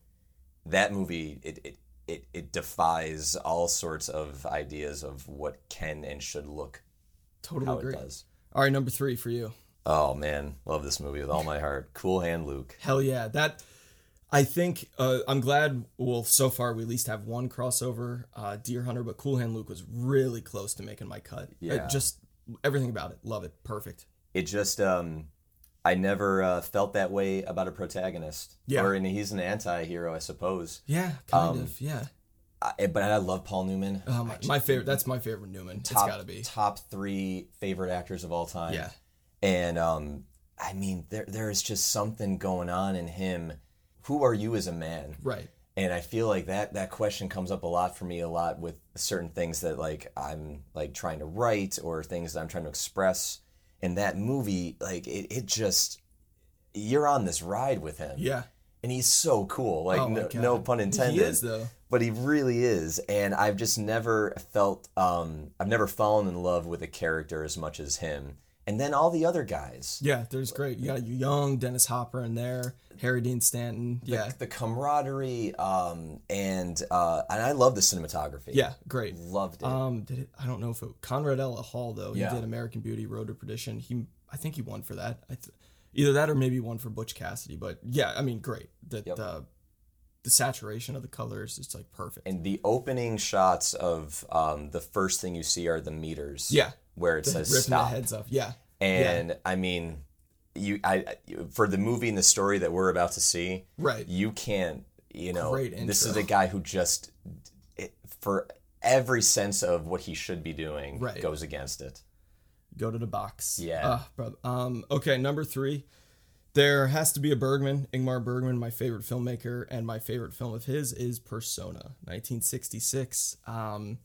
Speaker 2: that movie it it it, it defies all sorts of ideas of what can and should look
Speaker 1: Totally
Speaker 2: how
Speaker 1: agree.
Speaker 2: it does.
Speaker 1: All right, number three for you.
Speaker 2: Oh man, love this movie with all my heart. Cool Hand Luke.
Speaker 1: Hell yeah. That I think uh, I'm glad. Well, so far we at least have one crossover, uh, Deer Hunter, but Cool Hand Luke was really close to making my cut.
Speaker 2: Yeah.
Speaker 1: just everything about it, love it, perfect.
Speaker 2: it just um I never uh, felt that way about a protagonist.
Speaker 1: Yeah.
Speaker 2: Or and he's an anti-hero, I suppose.
Speaker 1: Yeah, kind
Speaker 2: Um,
Speaker 1: of. Yeah.
Speaker 2: I, but I love Paul Newman.
Speaker 1: Oh, my, my favorite. That's my favorite Newman.
Speaker 2: top,
Speaker 1: it's got to be.
Speaker 2: top three favorite actors of all time.
Speaker 1: Yeah.
Speaker 2: And um, I mean, there there is just something going on in him. Who are you as a man?
Speaker 1: Right.
Speaker 2: And I feel like that that question comes up a lot for me a lot with certain things that like I'm like trying to write or things that I'm trying to express. And that movie, like it, it just you're on this ride with him.
Speaker 1: Yeah.
Speaker 2: And he's so cool. Like
Speaker 1: Oh
Speaker 2: no, no pun intended
Speaker 1: He is though.
Speaker 2: But he really is and i've just never felt um i've never fallen in love with a character as much as him and then all the other guys
Speaker 1: Yeah, there's great. You got you young Dennis Hopper in there, Harry Dean Stanton. Yeah.
Speaker 2: the camaraderie um and uh and i love the cinematography
Speaker 1: Yeah, great.
Speaker 2: loved it
Speaker 1: Um, did it? I don't know if it. Conrad L. Hall though.
Speaker 2: Yeah.
Speaker 1: He did American Beauty, Road to Perdition. He, I think he won for that. I th- either that or maybe one for Butch Cassidy. But yeah, I mean, great. That
Speaker 2: Yep.
Speaker 1: the, the saturation of the colors is like perfect.
Speaker 2: and the opening shots of um the first thing you see are the meters
Speaker 1: yeah,
Speaker 2: where it
Speaker 1: the,
Speaker 2: says
Speaker 1: ripping
Speaker 2: stop
Speaker 1: the heads off. Yeah,
Speaker 2: and i mean you i for the movie and the story that we're about to see
Speaker 1: right.
Speaker 2: you can't you know this is a guy who just it, for every sense of what he should be doing
Speaker 1: Right.
Speaker 2: goes against it
Speaker 1: Go to the box.
Speaker 2: Yeah.
Speaker 1: Ah, brother. Um. Okay, number three. There has to be a Bergman, Ingmar Bergman, my favorite filmmaker, and my favorite film of his is Persona, 1966. Um,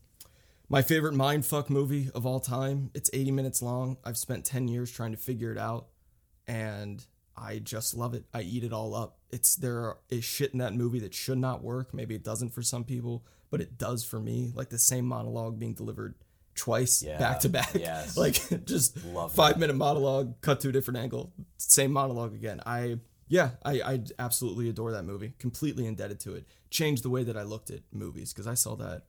Speaker 1: my favorite mindfuck movie of all time. It's 80 minutes long. I've spent 10 years trying to figure it out, and I just love it. I eat it all up. It's there is shit in that movie that should not work. Maybe it doesn't for some people, but it does for me. Like the same monologue being delivered twice,
Speaker 2: Yeah,
Speaker 1: back to back.
Speaker 2: yes.
Speaker 1: like just
Speaker 2: Love
Speaker 1: five
Speaker 2: that.
Speaker 1: minute monologue, cut to a different angle, same monologue again. I yeah, I I absolutely adore that movie. Completely indebted to it. Changed the way that I looked at movies because I saw that.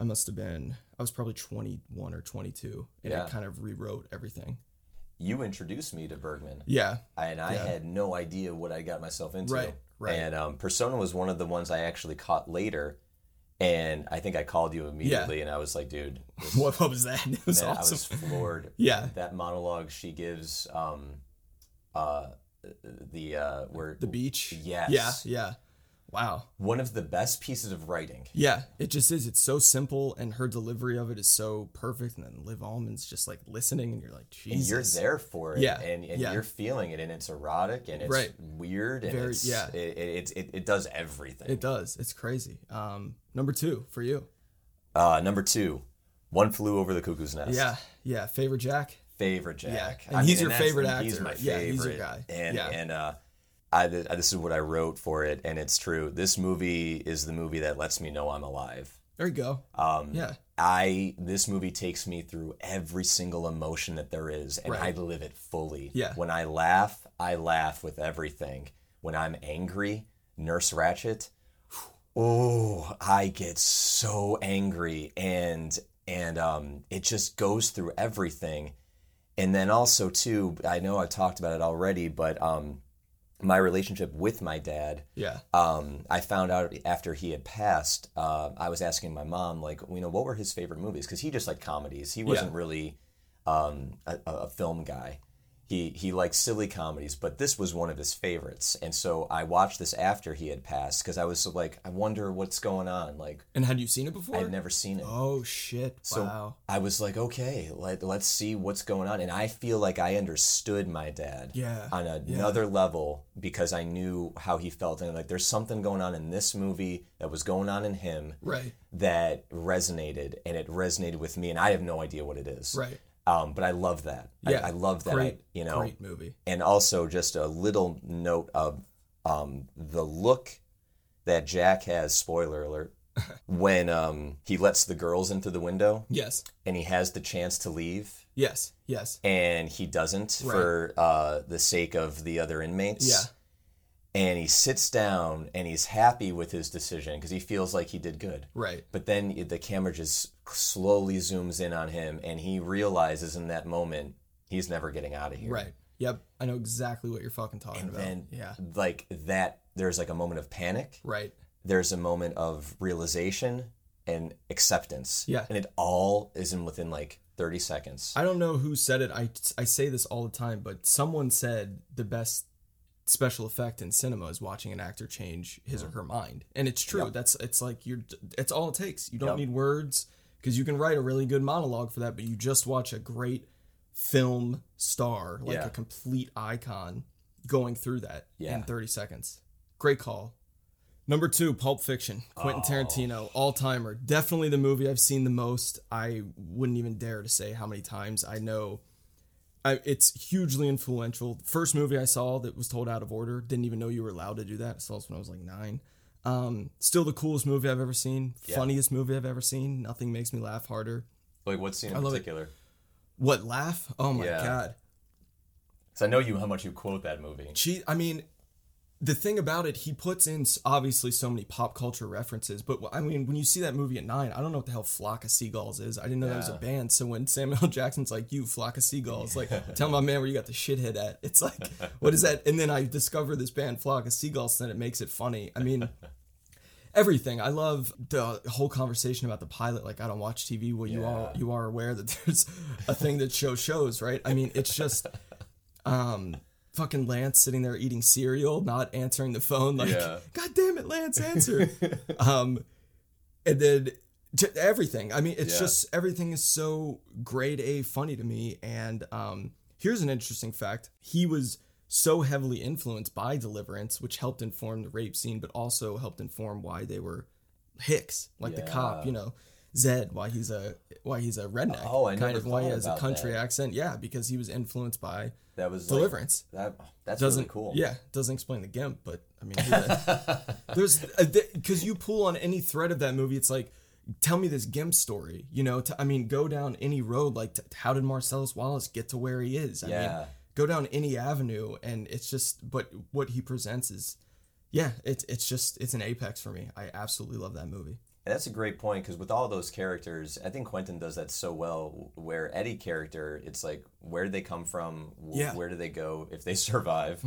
Speaker 1: I must have been I was probably 21 or 22 and
Speaker 2: Yeah.
Speaker 1: it kind of rewrote everything.
Speaker 2: you introduced me to bergman
Speaker 1: Yeah.
Speaker 2: and i
Speaker 1: Yeah.
Speaker 2: had no idea what i got myself into
Speaker 1: Right, right.
Speaker 2: and um, persona was one of the ones i actually caught later and i think i called you immediately and i was like dude this,
Speaker 1: What, what was that? It was
Speaker 2: man, i was floored
Speaker 1: Yeah.
Speaker 2: that monologue she gives um uh the uh where
Speaker 1: the beach.
Speaker 2: Yes.
Speaker 1: Yeah, yeah. Wow.
Speaker 2: one of the best pieces of writing
Speaker 1: Yeah, it just is. It's so simple, and her delivery of it is so perfect. And then Liv Ullmann's just like listening, and you're like,
Speaker 2: and you're there for it
Speaker 1: Yeah,
Speaker 2: and, and
Speaker 1: yeah.
Speaker 2: you're feeling it and it's erotic and it's
Speaker 1: Right.
Speaker 2: weird and
Speaker 1: Very-
Speaker 2: it's
Speaker 1: yeah.
Speaker 2: it, it, it, it does everything
Speaker 1: It does. It's crazy. Um, number two for you.
Speaker 2: uh number two one flew over the cuckoo's nest
Speaker 1: Yeah, yeah. Favorite Jack.
Speaker 2: favorite jack Yeah.
Speaker 1: and he's your
Speaker 2: that's-
Speaker 1: favorite
Speaker 2: actor. he's my
Speaker 1: Yeah,
Speaker 2: favorite
Speaker 1: he's your guy.
Speaker 2: and
Speaker 1: Yeah.
Speaker 2: and uh I, this is what I wrote for it, and it's true. This movie is the movie that lets me know I'm alive.
Speaker 1: There you go.
Speaker 2: Um,
Speaker 1: Yeah.
Speaker 2: I this movie takes me through every single emotion that there is, and
Speaker 1: Right.
Speaker 2: I live it fully.
Speaker 1: Yeah.
Speaker 2: When I laugh, I laugh with everything. When I'm angry, Nurse Ratched, oh, I get so angry, and and um, it just goes through everything. And then also too, I know I talked about it already, but um, my relationship with my dad
Speaker 1: Yeah.
Speaker 2: um, I found out after he had passed. Uh, I was asking my mom, like, you know, what were his favorite movies? Because he just liked comedies. He wasn't really um, a, a film guy. He he liked silly comedies, but this was one of his favorites. And so I watched this after he had passed because I was like, I wonder what's going on. Like,
Speaker 1: And had you seen it before?
Speaker 2: I'd never seen it.
Speaker 1: Oh shit!
Speaker 2: So
Speaker 1: wow.
Speaker 2: I was like, okay, let, let's see what's going on. And I feel like I understood my dad
Speaker 1: Yeah,
Speaker 2: on another level because I knew how he felt. And like, there's something going on in this movie that was going on in him
Speaker 1: Right.
Speaker 2: that resonated and it resonated with me. And I have no idea what it is.
Speaker 1: Right.
Speaker 2: Um, but I love that.
Speaker 1: Yeah,
Speaker 2: I, I love that.
Speaker 1: Great,
Speaker 2: you know,
Speaker 1: great movie.
Speaker 2: and also just a little note of um, the look that Jack has. Spoiler alert. when um, he lets the girls into the window
Speaker 1: Yes,
Speaker 2: and he has the chance to leave
Speaker 1: yes, yes.
Speaker 2: and he doesn't
Speaker 1: Right.
Speaker 2: for uh, the sake of the other inmates.
Speaker 1: Yeah.
Speaker 2: And he sits down and he's happy with his decision because he feels like he did good.
Speaker 1: Right.
Speaker 2: But then the camera just slowly zooms in on him and he realizes in that moment he's never getting out of here.
Speaker 1: Right. Yep. I know exactly what you're fucking talking
Speaker 2: And
Speaker 1: about.
Speaker 2: then,
Speaker 1: yeah.
Speaker 2: like that, there's like a moment of panic.
Speaker 1: Right.
Speaker 2: There's a moment of realization and acceptance.
Speaker 1: Yeah.
Speaker 2: And it all is in within like 30 seconds.
Speaker 1: I don't know who said it. I, I say this all the time, but someone said the best special effect in cinema is watching an actor change his or her mind. And it's true.
Speaker 2: Yep.
Speaker 1: That's it's like you're it's all it takes. You don't
Speaker 2: Yep.
Speaker 1: need words because you can write a really good monologue for that, but you just watch a great film star, like
Speaker 2: Yeah.
Speaker 1: a complete icon going through that
Speaker 2: Yeah.
Speaker 1: in 30 seconds. Great call. Number two, Pulp Fiction, Quentin
Speaker 2: Oh.
Speaker 1: Tarantino, all timer. Definitely the movie I've seen the most. I wouldn't even dare to say how many times. I know I, it's hugely influential. First movie I saw that was told out of order. Didn't even know you were allowed to do that. I saw this when I was like nine. Um, still the coolest movie I've ever seen.
Speaker 2: Yeah.
Speaker 1: Funniest movie I've ever seen. Nothing makes me laugh harder.
Speaker 2: Like what scene in
Speaker 1: I
Speaker 2: particular?
Speaker 1: What laugh? Oh my
Speaker 2: Yeah.
Speaker 1: god.
Speaker 2: Because I know you how much you quote that movie.
Speaker 1: She, I mean, the thing about it, he puts in obviously so many pop culture references. But I mean, when you see that movie at nine, I don't know what the hell Flock of Seagulls is. I didn't know that was a band. So when Samuel L. Jackson's like, "You Flock of Seagulls," like, tell my man where you got the shithead at. It's like, what is that? And then I discover this band Flock of Seagulls, then it makes it funny. I mean. Everything I love the whole conversation about the pilot. Like I don't watch TV. Well, you are
Speaker 2: Yeah.
Speaker 1: you are aware that there's a thing that shows shows, right? I mean, it's just um fucking Lance sitting there eating cereal, not answering the phone like
Speaker 2: Yeah.
Speaker 1: God damn it, Lance, answer. um and then everything. I mean, it's
Speaker 2: Yeah.
Speaker 1: just everything is so grade A funny to me. And um here's an interesting fact. He was so heavily influenced by Deliverance, which helped inform the rape scene, but also helped inform why they were Hicks, like the cop, you know. Zed, why he's a why he's a redneck,
Speaker 2: Oh, I
Speaker 1: kind of why he has a country
Speaker 2: that.
Speaker 1: accent. Yeah, because he was influenced by
Speaker 2: That was like-
Speaker 1: Deliverance.
Speaker 2: that that's
Speaker 1: doesn't
Speaker 2: really cool.
Speaker 1: Yeah, doesn't explain the gimp, but I mean, there's uh, because you pull on any thread of that movie, it's like tell me this gimp story. You know, to, I mean, go down any road. Like, t- how did Marcellus Wallace get to where he is? I mean,
Speaker 2: Yeah.
Speaker 1: go down any avenue, and it's just. But what he presents is, yeah, it's it's just it's an apex for me. I absolutely love that movie.
Speaker 2: And that's a great point because with all those characters, I think Quentin does that so well. Where Eddie character, it's like where did they come from? W-
Speaker 1: Yeah. Mm-hmm.
Speaker 2: Where do they go if they survive?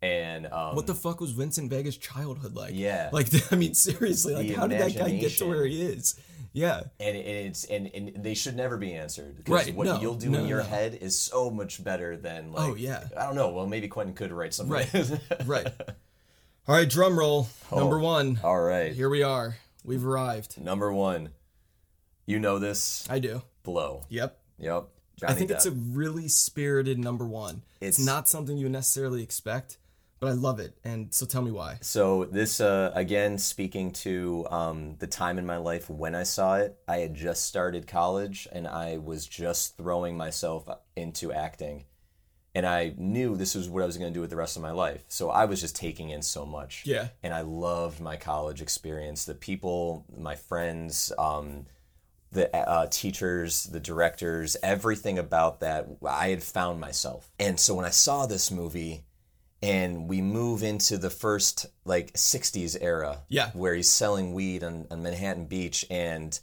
Speaker 2: And um,
Speaker 1: What the fuck was Vincent Vega's childhood like?
Speaker 2: Yeah.
Speaker 1: like I mean, seriously, like
Speaker 2: The
Speaker 1: how did that guy get to where he is? Yeah,
Speaker 2: and it- it's and, and they should never be answered.
Speaker 1: Right,
Speaker 2: What
Speaker 1: no,
Speaker 2: you'll do
Speaker 1: no,
Speaker 2: in your
Speaker 1: no.
Speaker 2: head is so much better than like.
Speaker 1: Oh, yeah.
Speaker 2: I don't know. Well, maybe Quentin could write something.
Speaker 1: Right. right. All right, drum roll. Number one.
Speaker 2: All right.
Speaker 1: Here we are. We've arrived.
Speaker 2: Number one. You know this.
Speaker 1: I do.
Speaker 2: Blow.
Speaker 1: Yep.
Speaker 2: Yep.
Speaker 1: I
Speaker 2: Johnny
Speaker 1: think it's a really spirited number one. It's,
Speaker 2: It's-
Speaker 1: not something you necessarily expect, but I love it. And so tell me why.
Speaker 2: So this uh, again speaking to um, the time in my life when I saw it. I had just started college and I was just throwing myself into acting, and I knew this was what I was going to do with the rest of my life. So I was just taking in so much.
Speaker 1: Yeah.
Speaker 2: And I loved my college experience. The people, my friends. Um, the uh, teachers, the directors, everything about that, I had found myself. And so when I saw this movie, and we move into the first like 60s era,
Speaker 1: Yeah.
Speaker 2: where he's selling weed on, on Manhattan Beach, and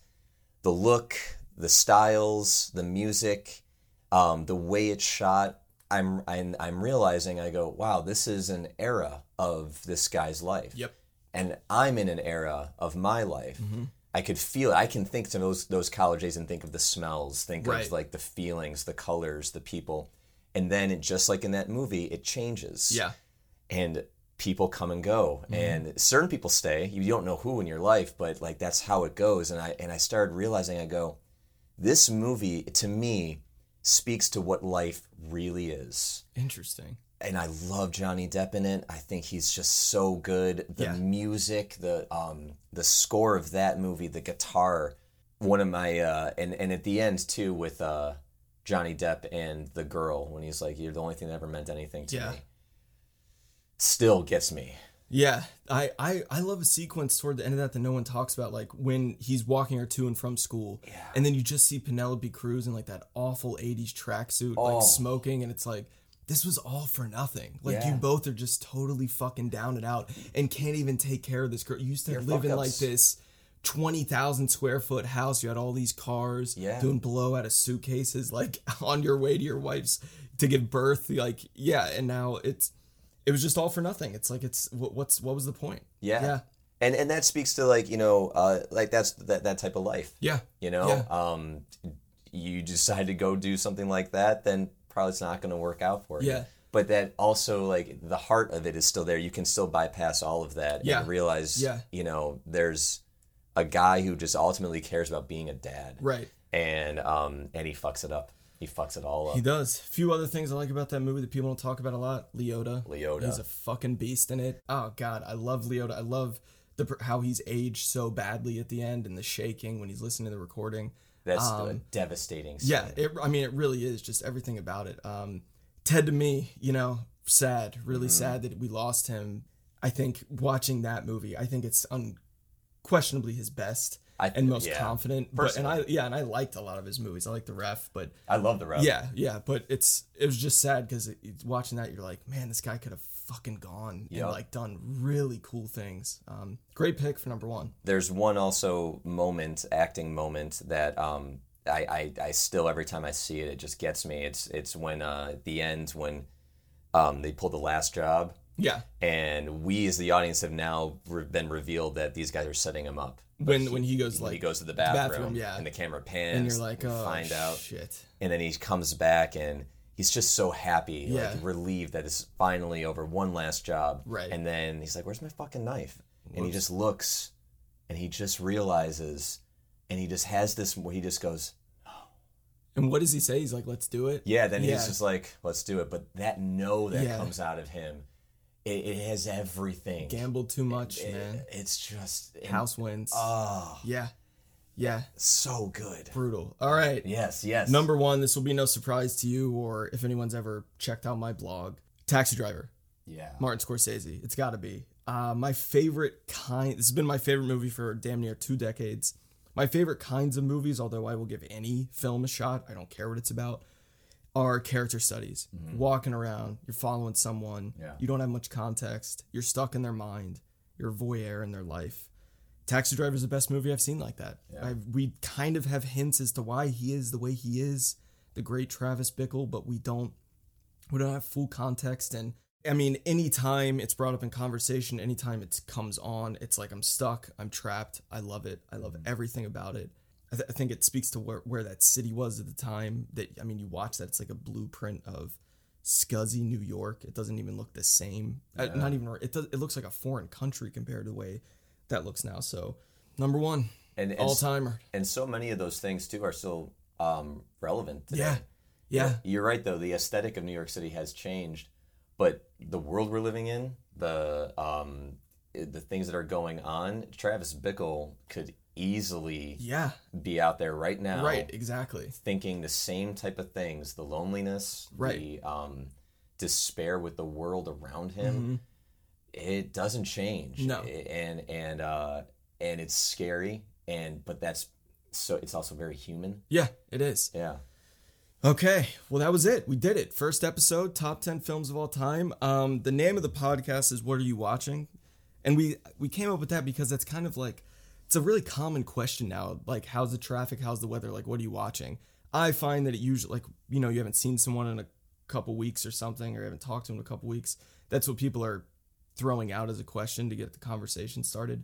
Speaker 2: the look, the styles, the music, um, the way it's shot, I'm, I'm I'm realizing I go, wow, this is an era of this guy's life
Speaker 1: Yep.
Speaker 2: and I'm in an era of my life.
Speaker 1: Mm-hmm.
Speaker 2: I could feel it. I can think to those those college days and think of the smells, think
Speaker 1: Right.
Speaker 2: of like the feelings, the colors, the people, and then it just like in that movie, it changes.
Speaker 1: Yeah.
Speaker 2: and people come and go, and certain people stay. You don't know who in your life, but like that's how it goes. And I and I started realizing, I go, this movie to me speaks to what life really is
Speaker 1: Interesting.
Speaker 2: and I love Johnny Depp in it. I think he's just so good. The
Speaker 1: Yeah.
Speaker 2: music, the um, the score of that movie, the guitar. One of my uh, and and at the end too with uh, Johnny Depp and the girl when he's like, "You're the only thing that ever meant anything to
Speaker 1: Yeah.
Speaker 2: me." Still gets me.
Speaker 1: Yeah, I, I I love a sequence toward the end of that that no one talks about, like when he's walking her to and from school,
Speaker 2: Yeah.
Speaker 1: and then you just see Penelope Cruz in like that awful '80s tracksuit,
Speaker 2: Oh.
Speaker 1: like smoking, and it's like this was all for nothing. Like you both are just totally fucking down and out, and can't even take care of this girl. You used to
Speaker 2: You're
Speaker 1: live in like this. 20,000 square foot house. You had all these cars
Speaker 2: Yeah.
Speaker 1: doing blow out of suitcases, like on your way to your wife's to give birth. Like, yeah. And now it's, it was just all for nothing. It's like, it's, what, what's, what was the point?
Speaker 2: Yeah.
Speaker 1: Yeah.
Speaker 2: And and that speaks to like you know uh, like that's that that type of life.
Speaker 1: Yeah.
Speaker 2: You know,
Speaker 1: Yeah.
Speaker 2: um, you decide to go do something like that, then probably it's not going to work out for you.
Speaker 1: Yeah.
Speaker 2: But that also like the heart of it is still there. You can still bypass all of that
Speaker 1: Yeah.
Speaker 2: and realize,
Speaker 1: Yeah.
Speaker 2: you know, there's a guy who just ultimately cares about being a dad,
Speaker 1: Right.
Speaker 2: and um, and he fucks it up. He fucks it all up.
Speaker 1: He does. A few other things I like about that movie that people don't talk about a lot. Liotta.
Speaker 2: Liotta.
Speaker 1: He's a fucking beast in it. Oh god, I love Liotta. I love the how he's aged so badly at the end and the shaking when he's listening to the recording.
Speaker 2: That's a devastating. Scene.
Speaker 1: um, Yeah, it, I mean, it really is just everything about it. Um, Ted to me, you know, sad, really sad that we lost him. I think watching that movie, I think it's unquestionably his best
Speaker 2: I-
Speaker 1: and most
Speaker 2: yeah.
Speaker 1: confident. But and I yeah, and I liked a lot of his movies. I like The Ref, but
Speaker 2: I love the Ref.
Speaker 1: yeah, yeah. But it's it was just sad because watching that, you're like, man, this guy could have fucking gone
Speaker 2: Yep.
Speaker 1: and like done really cool things. Um, great pick for number one.
Speaker 2: there's one also moment, acting moment that um, I, I I still every time I see it, it just gets me. It's it's when uh, at the end when um, they pull the last job,
Speaker 1: Yeah,
Speaker 2: and we as the audience have now re- been revealed that these guys are setting him up.
Speaker 1: when when he goes like
Speaker 2: he goes to the bathroom,
Speaker 1: bathroom, yeah.
Speaker 2: and the camera pans,
Speaker 1: and you're like, oh,
Speaker 2: find out,
Speaker 1: shit.
Speaker 2: and then he comes back and he's just so happy,
Speaker 1: Yeah.
Speaker 2: like relieved that it's finally over. One last job,
Speaker 1: Right.
Speaker 2: And then he's like, "Where's my fucking knife?" And he just looks, and he just realizes, and he just has this where he just goes, Oh.
Speaker 1: And what does he say? He's like, let's do it.
Speaker 2: "Yeah." Then
Speaker 1: Yeah.
Speaker 2: he's just like, "Let's do it." But that no that
Speaker 1: Yeah.
Speaker 2: comes out of him, it, it has everything.
Speaker 1: Gambled too much,
Speaker 2: It-
Speaker 1: man.
Speaker 2: it's just
Speaker 1: House wins.
Speaker 2: Oh,
Speaker 1: yeah, yeah,
Speaker 2: so good.
Speaker 1: brutal. All right,
Speaker 2: Yes, yes.
Speaker 1: number one. This will be no surprise to you, or if anyone's ever checked out my blog, Taxi Driver.
Speaker 2: Yeah.
Speaker 1: Martin Scorsese. It's got to be. Uh, my favorite kind. This has been my favorite movie for damn near two decades. My favorite kinds of movies, although I will give any film a shot, I don't care what it's about, are character studies. Walking around, you're following someone,
Speaker 2: Mm-hmm. Yeah.
Speaker 1: you don't have much context, you're stuck in their mind, you're a voyeur in their life. Taxi Driver is the best movie I've seen like that.
Speaker 2: Yeah.
Speaker 1: We kind of have hints as to why he is the way he is, the great Travis Bickle, but we don't we don't have full context and i mean anytime it's brought up in conversation anytime it comes on it's like i'm stuck i'm trapped i love it i love everything about it i, th- I think it speaks to where, where that city was at the time that i mean you watch that it's like a blueprint of scuzzy new york. It doesn't even look the same. Uh, not even it does it looks like a foreign country compared to the way that looks now. So number one
Speaker 2: And, and,
Speaker 1: all timer
Speaker 2: and so many of those things too are still um, relevant today.
Speaker 1: yeah. Yeah.
Speaker 2: You're right though. The aesthetic of New York City has changed, but the world we're living in, the um, the things that are going on, Travis Bickle could easily
Speaker 1: yeah
Speaker 2: be out there right now,
Speaker 1: right exactly
Speaker 2: thinking the same type of things: the loneliness,
Speaker 1: Right.
Speaker 2: the um, despair with the world around him. It doesn't change.
Speaker 1: Mm-hmm. No.
Speaker 2: and and uh, and it's scary, and but that's so it's also very human.
Speaker 1: yeah it is
Speaker 2: Yeah.
Speaker 1: Okay, well that was it. We did it. First episode, top 10 films of all time. Um the name of the podcast is What Are You Watching? And we we came up with that because that's kind of like it's a really common question now. Like how's the traffic, how's the weather, like what are you watching? I find that it usually like you know, you haven't seen someone in a couple weeks or something or haven't talked to them in a couple weeks. That's what people are throwing out as a question to get the conversation started.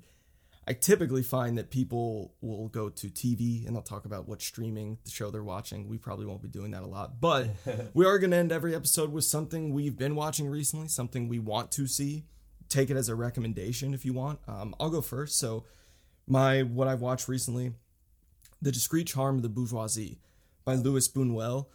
Speaker 1: I typically find that people will go to TV and they'll talk about what streaming the show they're watching. We probably won't be doing that a lot, but we are going to end every episode with something we've been watching recently, something we want to see. Take it as a recommendation if you want. Um, I'll go first. So, my what I've watched recently, The Discreet Charm of the Bourgeoisie by Luis Buñuel.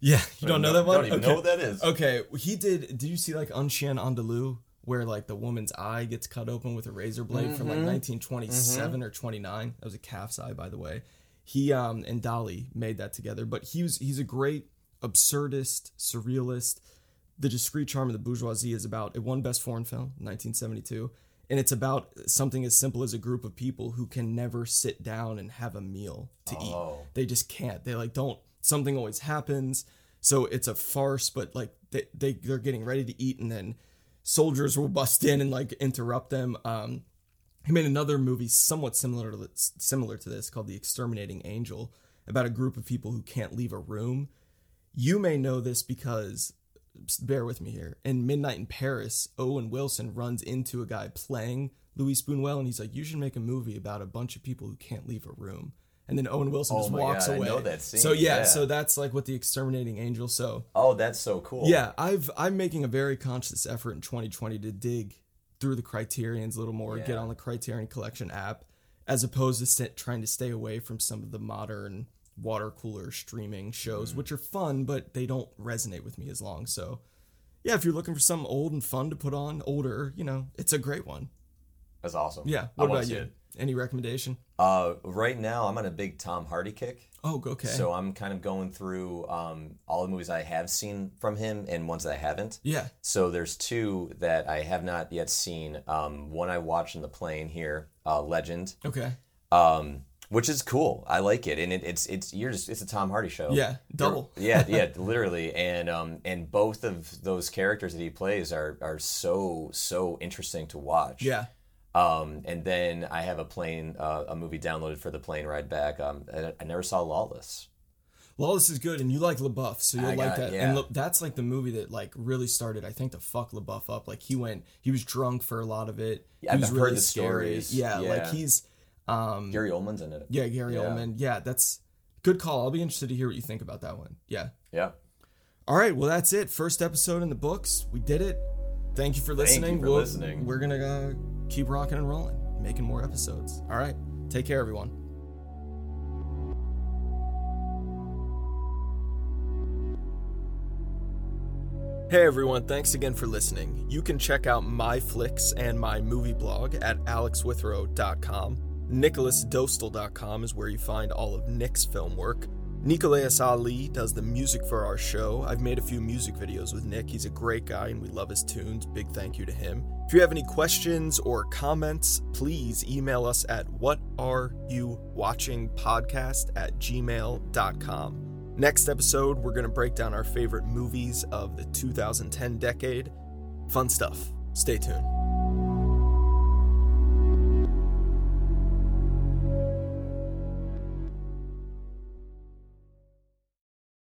Speaker 1: Yeah, you don't know that one?
Speaker 2: Don't even
Speaker 1: Okay.
Speaker 2: know what that is.
Speaker 1: Okay, he did. Did you see like Un Chien Andalou, where like the woman's eye gets cut open with a razor blade from like 1927 or 29? That was a calf's eye, by the way. He um and Dali made that together, but he was he's a great absurdist, surrealist. The Discreet Charm of the Bourgeoisie is about it won Best Foreign Film, 1972, and it's about something as simple as a group of people who can never sit down and have a meal to
Speaker 2: Oh.
Speaker 1: eat. They just can't. They like don't. Something always happens. So it's a farce, but like they, they they're getting ready to eat, and then soldiers will bust in and like interrupt them. Um, he made another movie somewhat similar to similar to this called The Exterminating Angel about a group of people who can't leave a room. You may know this because bear with me here. In Midnight in Paris, Owen Wilson runs into a guy playing Luis Buñuel and he's like, "You should make a movie about a bunch of people who can't leave a room." And then Owen Wilson
Speaker 2: Oh
Speaker 1: just walks
Speaker 2: God, I
Speaker 1: away.
Speaker 2: know that scene,
Speaker 1: So yeah,
Speaker 2: yeah.
Speaker 1: so that's like what the Exterminating Angel. So
Speaker 2: Oh, that's so cool.
Speaker 1: yeah, I've I'm making a very conscious effort in 2020 to dig through the criterions a little more, get on the Criterion Collection app, as opposed to st- trying to stay away from some of the modern water cooler streaming shows, which are fun, but they don't resonate with me as long. So, yeah, if you're looking for something old and fun to put on, older, you know, it's a great one.
Speaker 2: That's awesome.
Speaker 1: Yeah.
Speaker 2: I
Speaker 1: What about you?
Speaker 2: it.
Speaker 1: Any recommendation?
Speaker 2: Uh, right now, I'm on a big Tom Hardy kick.
Speaker 1: Oh, okay.
Speaker 2: So I'm kind of going through um, all the movies I have seen from him and ones that I haven't.
Speaker 1: yeah.
Speaker 2: So there's two that I have not yet seen. Um, one I watched in the plane here, uh, Legend,
Speaker 1: Okay.
Speaker 2: um, which is cool. I like it, and it, it's it's you're just it's a Tom Hardy show.
Speaker 1: Yeah. Double.
Speaker 2: yeah, yeah, literally, and um, and both of those characters that he plays are are so so interesting to watch.
Speaker 1: Yeah.
Speaker 2: Um, and then I have a plane, uh, a movie downloaded for the plane ride back. Um, I, I never saw Lawless.
Speaker 1: Lawless is good, and you like LaBeouf, so you'll
Speaker 2: I
Speaker 1: like
Speaker 2: got-
Speaker 1: that.
Speaker 2: yeah.
Speaker 1: And look, that's like the movie that like really started, I think, to fuck LaBeouf up. Like he went, he was drunk for a lot of it.
Speaker 2: Yeah,
Speaker 1: he
Speaker 2: I've
Speaker 1: was
Speaker 2: heard
Speaker 1: really
Speaker 2: the stories.
Speaker 1: Yeah, like he's, um,
Speaker 2: Gary Oldman's in it.
Speaker 1: yeah, Gary
Speaker 2: Yeah.
Speaker 1: Oldman. Yeah, that's good call. I'll be interested to hear what you think about that one. Yeah.
Speaker 2: Yeah.
Speaker 1: All right, well that's it. First episode in the books. We did it. Thank you for
Speaker 2: Thank you
Speaker 1: listening.
Speaker 2: for
Speaker 1: We'll-
Speaker 2: listening.
Speaker 1: We're gonna uh, keep rocking and rolling, making more episodes. All right, take care, everyone. Hey everyone, thanks again for listening. You can check out my flicks and my movie blog at alexwithrow.com. NicholasDostal.com is where you find all of Nick's film work. Nicolas Ali does the music for our show. I've made a few music videos with Nick. He's a great guy and we love his tunes. Big thank you to him. If you have any questions or comments, please email us at whatareyouvwatchingpodcast at gmail.com. Next episode, we're going to break down our favorite movies of the 2010 decade. Fun stuff. Stay tuned.